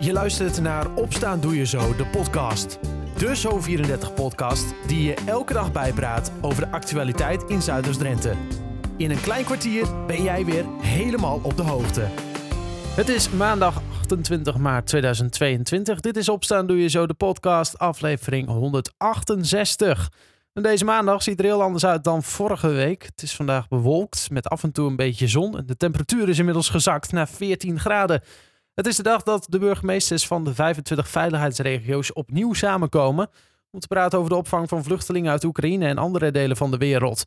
Je luistert naar Opstaan Doe Je Zo, de podcast. De Zo34-podcast die je elke dag bijpraat over de actualiteit in Zuiders-Drenthe. In een klein kwartier ben jij weer helemaal op de hoogte. Het is maandag 28 maart 2022. Dit is Opstaan Doe Je Zo, de podcast, aflevering 168. En deze maandag ziet er heel anders uit dan vorige week. Het is vandaag bewolkt met af en toe een beetje zon. De temperatuur is inmiddels gezakt naar 14 graden. Het is de dag dat de burgemeesters van de 25 veiligheidsregio's opnieuw samenkomen om te praten over de opvang van vluchtelingen uit Oekraïne en andere delen van de wereld.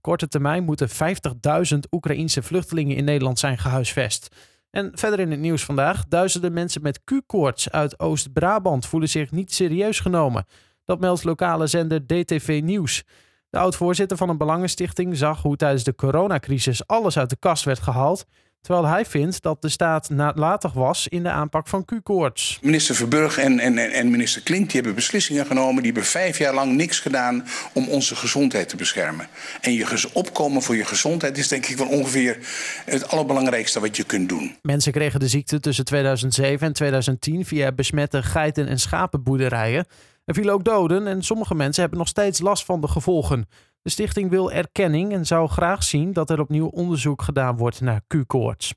Korte termijn moeten 50.000 Oekraïense vluchtelingen in Nederland zijn gehuisvest. En verder in het nieuws vandaag, duizenden mensen met Q-koorts uit Oost-Brabant voelen zich niet serieus genomen. Dat meldt lokale zender DTV Nieuws. De oud-voorzitter van een belangenstichting zag hoe tijdens de coronacrisis alles uit de kast werd gehaald Terwijl hij vindt dat de staat nalatig was in de aanpak van Q-koorts. Minister Verburg en, en, en minister Klink die hebben beslissingen genomen. Die hebben vijf jaar lang niks gedaan om onze gezondheid te beschermen. En je opkomen voor je gezondheid is denk ik wel ongeveer het allerbelangrijkste wat je kunt doen. Mensen kregen de ziekte tussen 2007 en 2010 via besmette geiten- en schapenboerderijen. Er vielen ook doden en sommige mensen hebben nog steeds last van de gevolgen. De stichting wil erkenning en zou graag zien dat er opnieuw onderzoek gedaan wordt naar Q-koorts.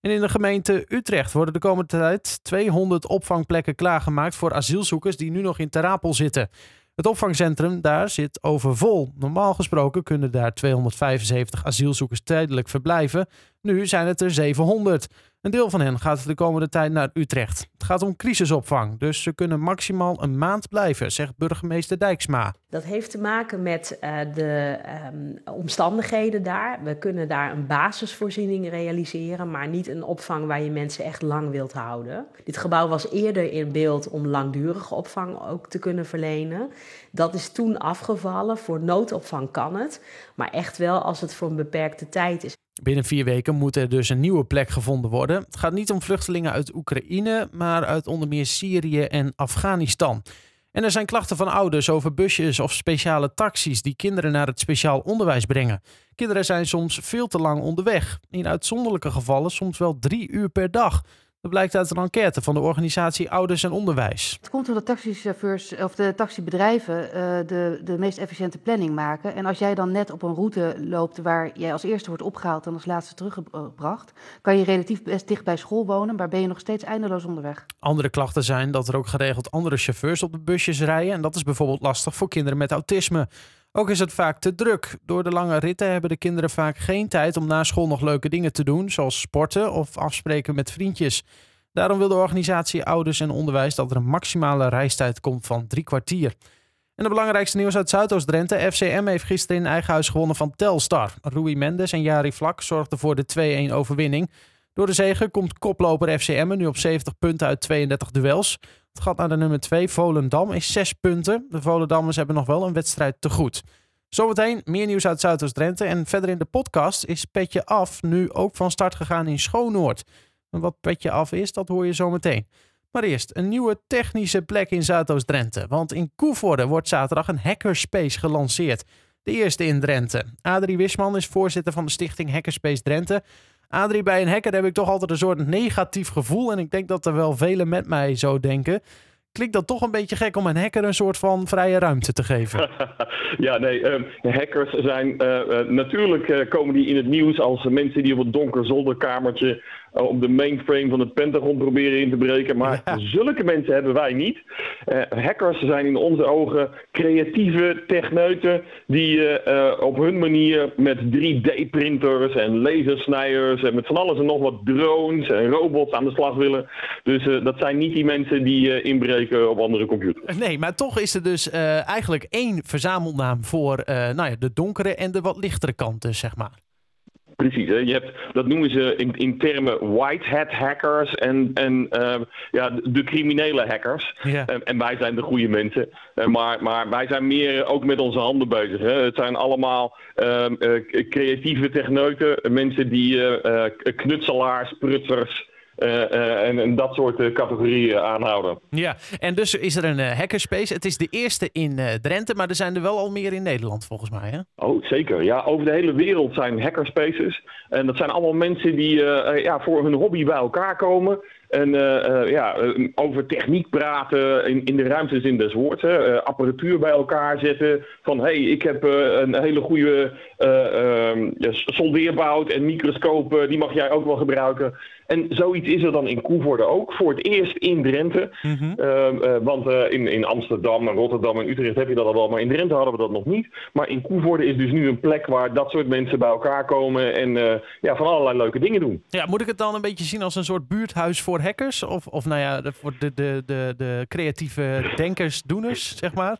En in de gemeente Utrecht worden de komende tijd 200 opvangplekken klaargemaakt voor asielzoekers die nu nog in Terapel zitten. Het opvangcentrum daar zit overvol. Normaal gesproken kunnen daar 275 asielzoekers tijdelijk verblijven. Nu zijn het er 700. Een deel van hen gaat de komende tijd naar Utrecht. Het gaat om crisisopvang, dus ze kunnen maximaal een maand blijven, zegt burgemeester Dijksma. Dat heeft te maken met uh, de um, omstandigheden daar. We kunnen daar een basisvoorziening realiseren, maar niet een opvang waar je mensen echt lang wilt houden. Dit gebouw was eerder in beeld om langdurige opvang ook te kunnen verlenen. Dat is toen afgevallen. Voor noodopvang kan het, maar echt wel als het voor een beperkte tijd is. Binnen vier weken moet er dus een nieuwe plek gevonden worden. Het gaat niet om vluchtelingen uit Oekraïne, maar uit onder meer Syrië en Afghanistan. En er zijn klachten van ouders over busjes of speciale taxis die kinderen naar het speciaal onderwijs brengen. Kinderen zijn soms veel te lang onderweg. In uitzonderlijke gevallen soms wel drie uur per dag. Dat blijkt uit een enquête van de organisatie Ouders en Onderwijs. Het komt omdat taxichauffeurs of de taxibedrijven uh, de, de meest efficiënte planning maken. En als jij dan net op een route loopt waar jij als eerste wordt opgehaald en als laatste teruggebracht, kan je relatief best dicht bij school wonen, maar ben je nog steeds eindeloos onderweg. Andere klachten zijn dat er ook geregeld andere chauffeurs op de busjes rijden. En dat is bijvoorbeeld lastig voor kinderen met autisme. Ook is het vaak te druk. Door de lange ritten hebben de kinderen vaak geen tijd om na school nog leuke dingen te doen, zoals sporten of afspreken met vriendjes. Daarom wil de organisatie Ouders en Onderwijs dat er een maximale reistijd komt van drie kwartier. En de belangrijkste nieuws uit Zuidoost-Drenthe. FCM heeft gisteren in eigen huis gewonnen van Telstar. Rui Mendes en Jari Vlak zorgden voor de 2-1 overwinning. Door de zege komt koploper FCM nu op 70 punten uit 32 duels. Het gaat naar de nummer 2, Volendam, is 6 punten. De Volendammers hebben nog wel een wedstrijd te goed. Zometeen meer nieuws uit Zuidoost-Drenthe. En verder in de podcast is Petje Af nu ook van start gegaan in Schoonoord. En wat Petje Af is, dat hoor je zometeen. Maar eerst een nieuwe technische plek in Zuidoost-Drenthe. Want in Koevoorde wordt zaterdag een hackerspace gelanceerd. De eerste in Drenthe. Adrie Wisman is voorzitter van de stichting Hackerspace Drenthe. Adrie, bij een hacker heb ik toch altijd een soort negatief gevoel. En ik denk dat er wel velen met mij zo denken. Klinkt dat toch een beetje gek om een hacker een soort van vrije ruimte te geven? ja, nee, um, hackers zijn uh, uh, natuurlijk uh, komen die in het nieuws als mensen die op een donker zolderkamertje op de mainframe van het Pentagon proberen in te breken. Maar ja. zulke mensen hebben wij niet. Uh, hackers zijn in onze ogen creatieve techneuten die uh, op hun manier met 3D-printers en lasersnijders en met van alles en nog wat drones en robots aan de slag willen. Dus dat zijn niet die mensen die inbreken op andere computers. Nee, maar toch is er dus eigenlijk één verzamelnaam voor nou ja, de donkere en de wat lichtere kanten, zeg maar. Precies, hè? Je hebt, dat noemen ze in, in termen white hat hackers en, en uh, ja, de criminele hackers. En, en, wij zijn de goede mensen. Uh, maar, maar wij zijn meer ook met onze handen bezig. Hè? Het zijn allemaal uh, creatieve techneuten, mensen die knutselaars, prutsers, en, en, dat soort uh, categorieën aanhouden. Ja, en dus is er een hackerspace. Het is de eerste in Drenthe, maar er zijn er wel al meer in Nederland volgens mij. Hè? Oh, zeker. Ja, over de hele wereld zijn hackerspaces. En dat zijn allemaal mensen die ja, voor hun hobby bij elkaar komen. En ja, over techniek praten in, in de ruimtezin des woords. Hè. apparatuur bij elkaar zetten. Van hé, hey, ik heb een hele goede um, soldeerbout en microscoop, die mag jij ook wel gebruiken. En zoiets is er dan in Koevoorde ook. Voor het eerst in Drenthe. Mhm. Ehm, eh, want uh, in, in Amsterdam en Rotterdam en Utrecht heb je dat al wel. Maar in Drenthe hadden we dat nog niet. Maar in Koevoorde is dus nu een plek waar dat soort mensen bij elkaar komen. En ja, van allerlei leuke dingen doen. Ja, moet ik het dan een beetje zien als een soort buurthuis voor hackers? Of, of nou ja, voor de, de, de, de creatieve denkers, doeners, zeg maar?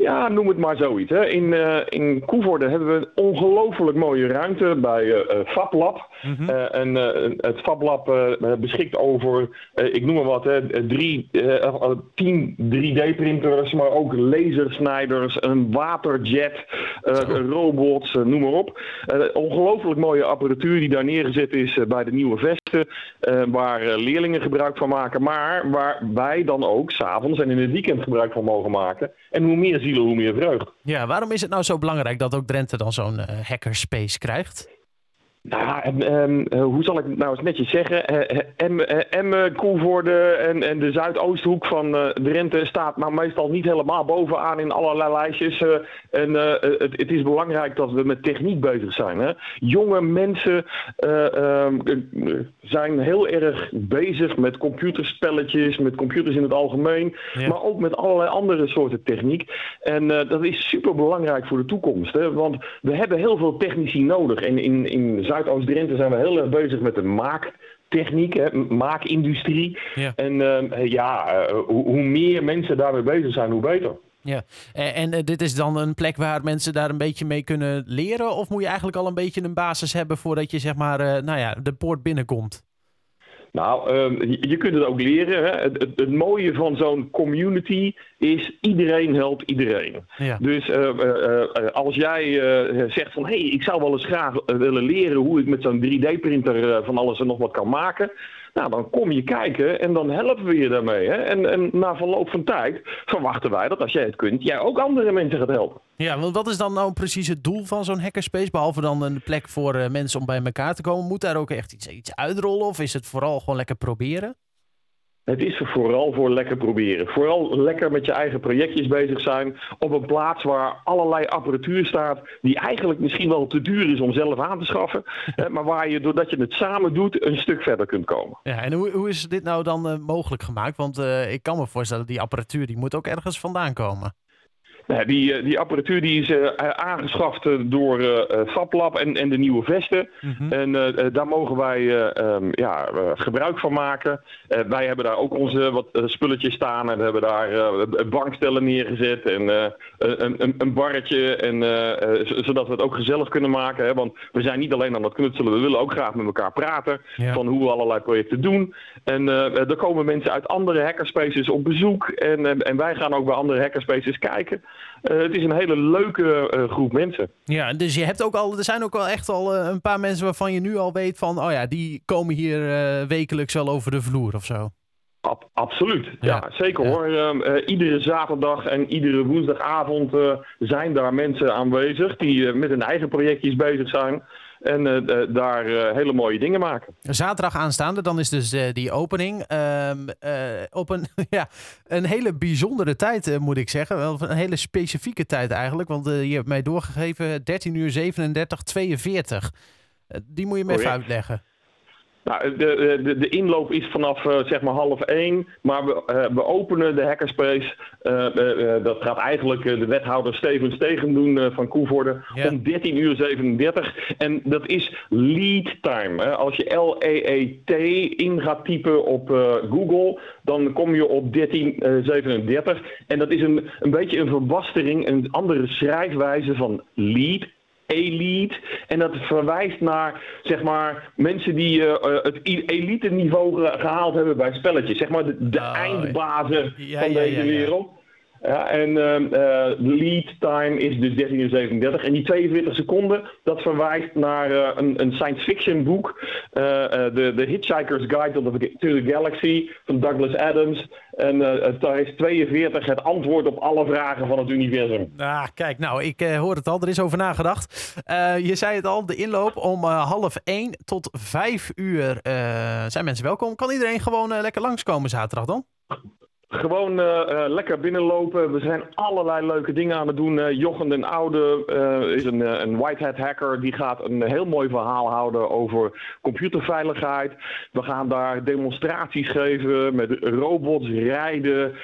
Ja, noem het maar zoiets. Hè. In, uh, in Koevoorde hebben we een ongelooflijk mooie ruimte bij uh, FabLab. Mm -hmm. uh, en het FabLab beschikt over, ik noem maar wat, hè, drie, tien 3D-printers, maar ook lasersnijders, een waterjet, robots, noem maar op. ongelooflijk mooie apparatuur die daar neergezet is bij de nieuwe vesten, waar leerlingen gebruik van maken, maar waar wij dan ook s'avonds en in het weekend gebruik van mogen maken. En hoe meer zielen, hoe meer vreugd. Ja, waarom is het nou zo belangrijk dat ook Drenthe dan zo'n uh, hackerspace krijgt? Nou, um, hoe zal ik het nou eens netjes zeggen? Emmen, Koevoorde en, en de Zuidoosthoek van Drenthe staat maar meestal niet helemaal bovenaan in allerlei lijstjes. En het, het, is belangrijk dat we met techniek bezig zijn. Hè? Jonge mensen um, zijn heel erg bezig met computerspelletjes, met computers in het algemeen, ja. maar ook met allerlei andere soorten techniek. En dat is super belangrijk voor de toekomst. Hè? Want we hebben heel veel technici nodig. En in, in Zuidoost-Drenthe zijn we heel erg bezig met de maaktechniek, hè, maakindustrie. Ja. En uh, ja, uh, hoe, hoe, meer mensen daarmee bezig zijn, hoe beter. Ja, en, en uh, dit is dan een plek waar mensen daar een beetje mee kunnen leren? Of moet je eigenlijk al een beetje een basis hebben voordat je zeg maar, nou ja, de poort binnenkomt? Nou, uh, je, kunt het ook leren. Hè? Het, het, het, mooie van zo'n community is iedereen helpt iedereen. Ja. Dus uh, uh, als jij zegt van hé, hey, ik zou wel eens graag willen leren hoe ik met zo'n 3D-printer van alles en nog wat kan maken. Nou, dan kom je kijken en dan helpen we je daarmee. Hè? En, en na verloop van tijd verwachten wij dat als jij het kunt, jij ook andere mensen gaat helpen. Ja, want wat is dan nou precies het doel van zo'n hackerspace? Behalve dan een plek voor uh, mensen om bij elkaar te komen. Moet daar ook echt iets, iets uitrollen of is het vooral gewoon lekker proberen? Het is er vooral voor lekker proberen. Vooral lekker met je eigen projectjes bezig zijn. Op een plaats waar allerlei apparatuur staat. Die eigenlijk misschien wel te duur is om zelf aan te schaffen. maar waar je doordat je het samen doet een stuk verder kunt komen. Ja, en hoe, hoe is dit nou dan uh, mogelijk gemaakt? Want uh, ik kan me voorstellen, die apparatuur die moet ook ergens vandaan komen. Nou, die, eh, die apparatuur die is uh, aangeschaft door uh, FabLab en, en de nieuwe vesten. Mm-hmm. En daar mogen wij um, ja, gebruik van maken. wij hebben daar ook onze wat spulletjes staan. En we hebben daar bankstellen neergezet en een, een, een, barretje. En, zodat we het ook gezellig kunnen maken. Hè? Want we zijn niet alleen aan het knutselen. We willen ook graag met elkaar praten. Ja. Van hoe we allerlei projecten doen. En er komen mensen uit andere hackerspaces op bezoek. En, en wij gaan ook bij andere hackerspaces kijken. Uh, het is een hele leuke uh, groep mensen. Ja, dus je hebt ook al, er zijn ook wel echt al uh, een paar mensen waarvan je nu al weet van, oh ja, die komen hier wekelijks wel over de vloer of zo. Ab absoluut, ja, ja zeker ja. hoor. Uh, iedere zaterdag en iedere woensdagavond zijn daar mensen aanwezig die met hun eigen projectjes bezig zijn. En uh, daar uh, hele mooie dingen maken. Zaterdag aanstaande, dan is dus uh, die opening. Um, op een, ja, een hele bijzondere tijd, moet ik zeggen. Wel een hele specifieke tijd eigenlijk. Want je hebt mij doorgegeven 13 uur 37, 42. die moet je me even uitleggen. Nou, de, de, de inloop is vanaf uh, zeg maar half één, maar we, uh, we openen de hackerspace. Uh, dat gaat eigenlijk de wethouder Steven Stegen doen van Koevoorde om 13.37 uur 37. En dat is lead time. Hè. Als je L-E-E-T in gaat typen op Google, dan kom je op 1337. En dat is een, een beetje een verbastering, een andere schrijfwijze van lead elite. En dat verwijst naar zeg maar, mensen die uh, het elite niveau gehaald hebben bij spelletjes. Zeg maar de, de oh, eindbazen ja, van ja, deze ja, wereld. Ja, en uh, lead time is dus 13 uur 37. En die 42 seconden, dat verwijst naar uh, een, een, science fiction boek. de The Hitchhiker's Guide to the, to the, Galaxy van Douglas Adams. En daar is 42 het antwoord op alle vragen van het universum. Ah, kijk, nou, ik hoor het al. Er is over nagedacht. je zei het al, de inloop om half 1 tot 5 uur zijn mensen welkom. Kan iedereen gewoon lekker langskomen zaterdag dan? Gewoon uh, uh, lekker binnenlopen. We zijn allerlei leuke dingen aan het doen. Uh, Jochen den Oude is een, een white hat hacker. Die gaat een heel mooi verhaal houden over computerveiligheid. We gaan daar demonstraties geven met robots rijden,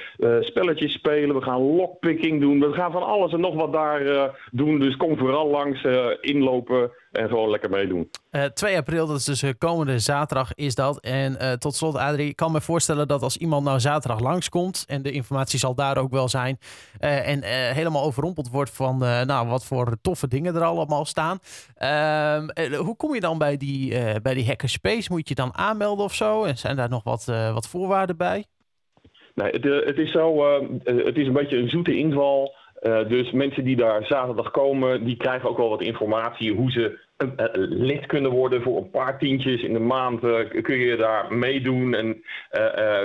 spelletjes spelen. We gaan lockpicking doen. We gaan van alles en nog wat daar doen. Dus kom vooral langs, inlopen en gewoon lekker meedoen. Uh, eh, 2 april, dat is dus eh, komende zaterdag, is dat. En uh, tot slot, Adrie, ik kan me voorstellen dat als iemand nou zaterdag langskomt, en de informatie zal daar ook wel zijn, en helemaal overrompeld wordt van nou, wat voor toffe dingen er allemaal staan. Ehm, hoe kom je dan bij die, bij die hackerspace? Moet je dan aanmelden of zo? En zijn daar nog wat, wat voorwaarden bij? Nee, het, het is zo, het is een beetje een zoete inval. Uh, dus mensen die daar zaterdag komen, die krijgen ook wel wat informatie hoe ze lid kunnen worden voor een paar tientjes in de maand. Uh, kun je daar meedoen en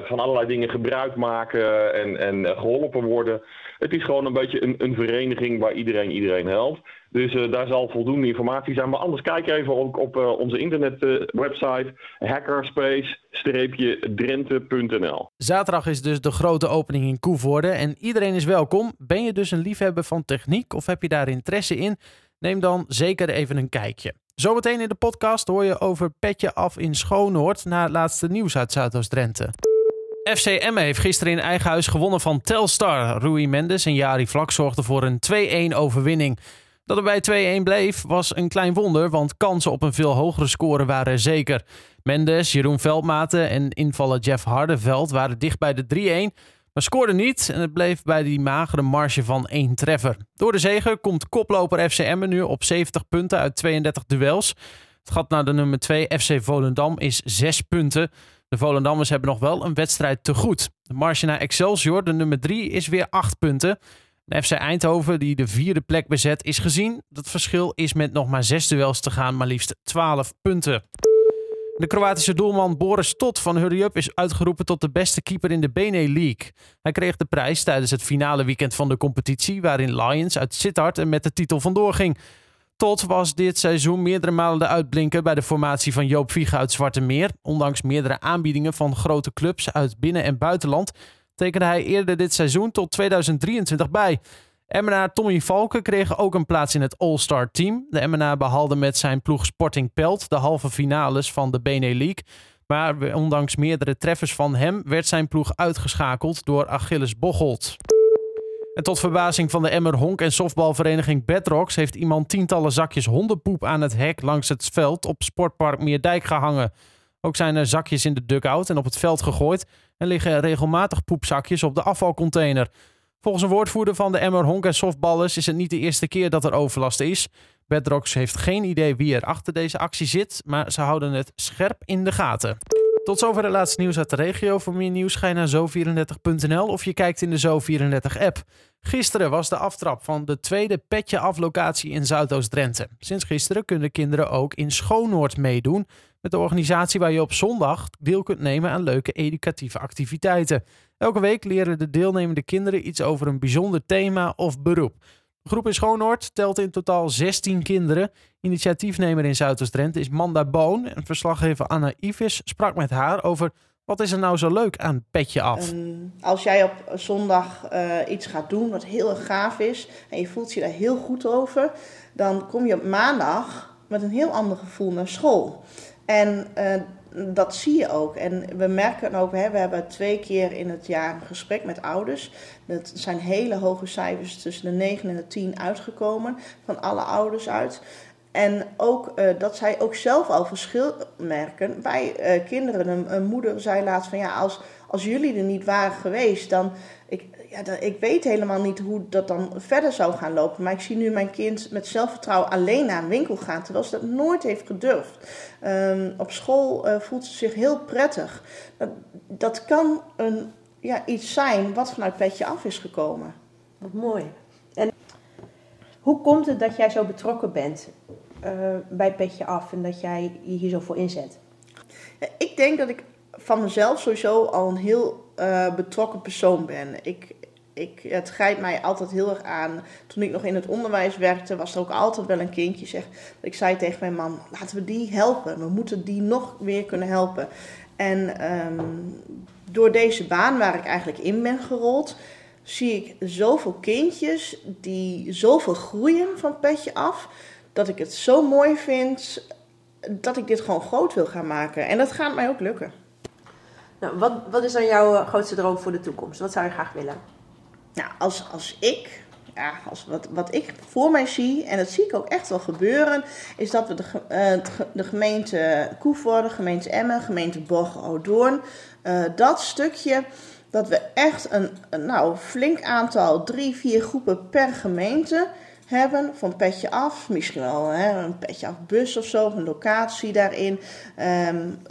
van allerlei dingen gebruik maken en, en geholpen worden. Het is gewoon een beetje een, een vereniging waar iedereen iedereen helpt. Dus daar zal voldoende informatie zijn. Maar anders kijk even ook op onze internetwebsite hackerspace-drenthe.nl. Zaterdag is dus de grote opening in Koevoorde en iedereen is welkom. Ben je dus een liefhebber van techniek of heb je daar interesse in? Neem dan zeker even een kijkje. Zometeen in de podcast hoor je over Petje Af in Schoonoord na het laatste nieuws uit Zuidoost-Drenthe. FCM heeft gisteren in eigen huis gewonnen van Telstar. Rui Mendes en Jari Vlak zorgden voor een 2-1 overwinning. Dat er bij 2-1 bleef was een klein wonder, want kansen op een veel hogere score waren zeker. Mendes, Jeroen Veldmaten en invaller Jeff Hardeveld waren dicht bij de 3-1, maar scoorden niet en het bleef bij die magere marge van één treffer. Door de zege komt koploper FCM nu op 70 punten uit 32 duels. Het gat naar de nummer 2 FC Volendam is 6 punten. De Volendammers hebben nog wel een wedstrijd te goed. De marge naar Excelsior, de nummer 3, is weer 8 punten. De FC Eindhoven, die de vierde plek bezet, is gezien. Dat verschil is met nog maar 6 duels te gaan, maar liefst 12 punten. De Kroatische doelman Boris Tot van Hurry Up is uitgeroepen tot de beste keeper in de Bene League. Hij kreeg de prijs tijdens het finale weekend van de competitie, waarin Lions uit Sittard en met de titel vandoor ging. Tot was dit seizoen meerdere malen de uitblinker bij de formatie van Joop Viega uit Zwarte Meer. Ondanks meerdere aanbiedingen van grote clubs uit binnen- en buitenland tekende hij eerder dit seizoen tot 2023 bij. Emmenaar Tommy Valken kreeg ook een plaats in het All-Star team. De Emmenaar behaalde met zijn ploeg Sporting Pelt de halve finales van de Bene League. Maar ondanks meerdere treffers van hem werd zijn ploeg uitgeschakeld door Achilles Bocholt. En tot verbazing van de Emmer Honk en softbalvereniging Bedrocks heeft iemand tientallen zakjes hondenpoep aan het hek langs het veld op Sportpark Meerdijk gehangen. Ook zijn er zakjes in de dugout en op het veld gegooid en liggen regelmatig poepzakjes op de afvalcontainer. Volgens een woordvoerder van de Emmer Honk en Softballers is het niet de eerste keer dat er overlast is. Bedrocks heeft geen idee wie er achter deze actie zit, maar ze houden het scherp in de gaten. Tot zover het laatste nieuws uit de regio. Voor meer nieuws ga je naar zo34.nl of je kijkt in de Zo34-app. Gisteren was de aftrap van de tweede Petje aflocatie in Zuidoost-Drenthe. Sinds gisteren kunnen kinderen ook in Schoonoord meedoen met de organisatie waar je op zondag deel kunt nemen aan leuke educatieve activiteiten. Elke week leren de deelnemende kinderen iets over een bijzonder thema of beroep. De groep in Schoonoord telt in totaal 16 kinderen. Initiatiefnemer in Zuidoost-Drenthe is Manda Boon. En verslaggever Anna Ivis sprak met haar over wat is er nou zo leuk aan Petje Af? Um, als jij op zondag uh, iets gaat doen wat heel erg gaaf is en je voelt je daar heel goed over, dan kom je op maandag met een heel ander gevoel naar school. En uh, dat zie je ook. En we merken ook, hè, we hebben twee keer in het jaar een gesprek met ouders. Dat zijn hele hoge cijfers tussen de 9 en de 10 uitgekomen, van alle ouders uit. En ook uh, dat zij ook zelf al verschil merken bij uh, kinderen. Een, moeder zei laatst van ja, als, als jullie er niet waren geweest, dan. Ik, ja, ik weet helemaal niet hoe dat dan verder zou gaan lopen. Maar ik zie nu mijn kind met zelfvertrouwen alleen naar een winkel gaan, terwijl ze dat nooit heeft gedurfd. Um, op school uh, voelt ze zich heel prettig. Dat, dat kan een, ja, iets zijn wat vanuit petje af is gekomen. Wat mooi. En hoe komt het dat jij zo betrokken bent bij Petje Af en dat jij je hier zo voor inzet? Ik denk dat ik van mezelf sowieso al een heel uh, betrokken persoon ben. Ik, ik, het grijpt mij altijd heel erg aan. Toen ik nog in het onderwijs werkte, was er ook altijd wel een kindje. Zeg, ik zei tegen mijn man: laten we die helpen. We moeten die nog weer kunnen helpen. En um, door deze baan waar ik eigenlijk in ben gerold, zie ik zoveel kindjes die zoveel groeien van petje af. Dat ik het zo mooi vind dat ik dit gewoon groot wil gaan maken. En dat gaat mij ook lukken. Nou, wat, wat is dan jouw eh, grootste droom voor de toekomst? Wat zou je graag willen? Nou, als, als ik, ja, als wat, wat ik voor mij zie, en dat zie ik ook echt wel gebeuren, is dat we de, uh, de gemeente Koevoorde, gemeente Emmen, gemeente Borgen-Odoorn, uh, dat stukje, dat we echt een, een nou, flink aantal, drie, vier groepen per gemeente hebben, van petje af, misschien wel hè, een petje af bus of zo, een locatie daarin. Um,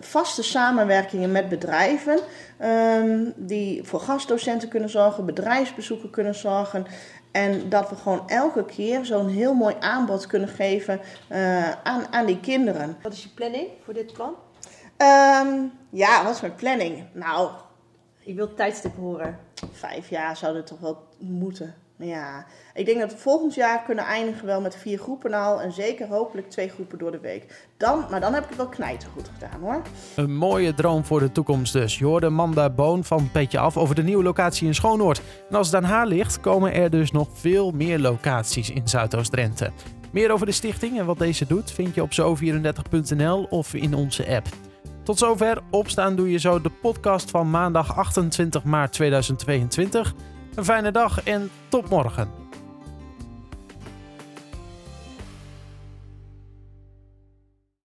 vaste samenwerkingen met bedrijven um, die voor gastdocenten kunnen zorgen, bedrijfsbezoeken kunnen zorgen. En dat we gewoon elke keer zo'n heel mooi aanbod kunnen geven uh, aan, aan die kinderen. Wat is je planning voor dit plan? Um, ja, wat is mijn planning? Nou, ik wil tijdstip horen. Vijf jaar zou het toch wel moeten. Ja, ik denk dat we volgend jaar kunnen eindigen wel met vier groepen al. En zeker hopelijk twee groepen door de week. Dan, maar dan heb ik het wel knijtergoed gedaan hoor. Een mooie droom voor de toekomst dus. Je hoorde Manda Boon van Petje Af over de nieuwe locatie in Schoonoord. En als het aan haar ligt, komen er dus nog veel meer locaties in Zuidoost-Drenthe. Meer over de stichting en wat deze doet vind je op zo34.nl of in onze app. Tot zover. Opstaan doe je zo de podcast van maandag 28 maart 2022. Een fijne dag en tot morgen.